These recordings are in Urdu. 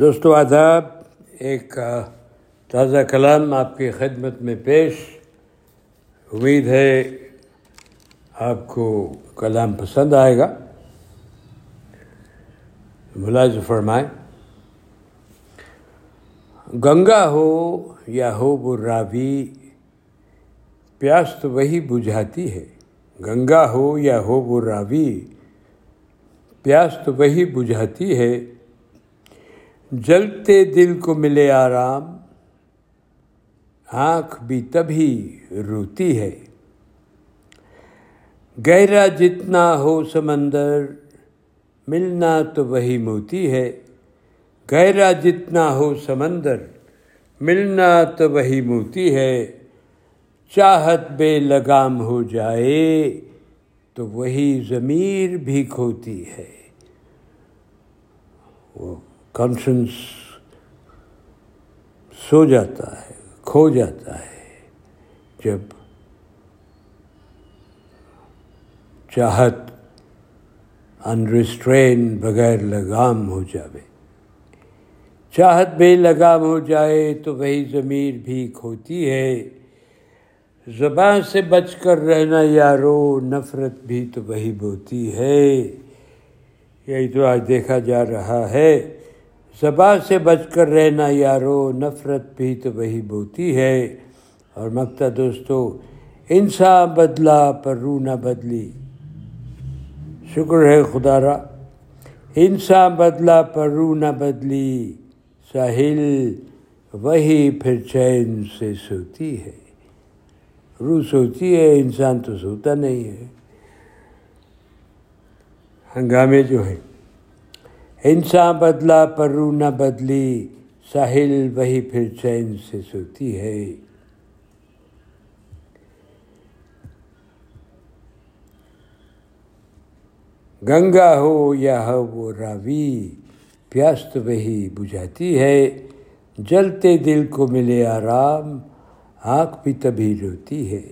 دوستو آداب، ایک تازہ کلام آپ کی خدمت میں پیش۔ امید ہے آپ کو کلام پسند آئے گا۔ ملاز فرمائیں۔ گنگا ہو یا ہو وہ راوی پیاس تو وہی بجھاتی ہے۔ گنگا ہو یا ہو وہ راوی پیاس تو وہی بجھاتی ہے۔ جلتے دل کو ملے آرام، آنکھ بھی تبھی روتی ہے۔ گہرا جتنا ہو سمندر، ملنا تو وہی موتی ہے۔ گہرا جتنا ہو سمندر، ملنا تو وہی موتی ہے۔ چاہت بے لگام ہو جائے تو وہی ضمیر بھی کھوتی ہے۔ وہ کانفرنس سو جاتا ہے، کھو جاتا ہے جب چاہت انریسٹرین بغیر لگام ہو جاوے۔ چاہت بے لگام ہو جائے تو وہی ضمیر بھی کھوتی ہے۔ زبان سے بچ کر رہنا یارو، نفرت بھی تو وہی بوتی ہے۔ یہی تو آج دیکھا جا رہا ہے۔ زبان سے بچ کر رہنا یارو، نفرت بھی تو وہی بوتی ہے۔ اور مکتا دوستو، انسان بدلا پر روح نہ بدلی۔ شکر ہے خدا را۔ انسان بدلا پر روح نہ بدلی۔ ساحل وہی پھر چین سے سوتی ہے۔ روح سوتی ہے، انسان تو سوتا نہیں ہے۔ ہنگامے جو ہیں۔ انسان بدلا پر رو نہ بدلی، ساحل وہی پھر چین سے سوتی ہے۔ گنگا ہو یا ہو وہ راوی پیاس تو وہی بجھاتی ہے۔ جلتے دل کو ملے آرام، آنکھ بھی تبھی روتی ہے۔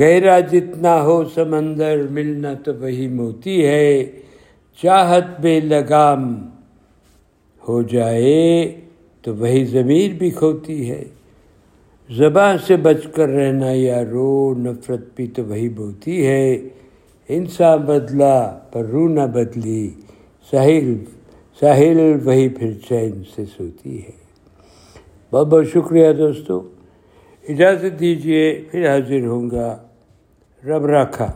گہرا جتنا ہو سمندر، ملنا تو وہی موتی ہے۔ چاہت بے لگام۔ ہو جائے تو وہی ضمیر بھی کھوتی ہے۔ زباں سے بچ کر رہنا یا رو نفرت بھی تو وہی بوتی ہے۔ انسان بدلا پر رو نہ بدلی، ساحل ساحل وہی پھر چین سے سوتی ہے۔ بہت بہت شکریہ دوستو۔ اجازت دیجیے پھر حاضر ہوں گا۔ رب رکھا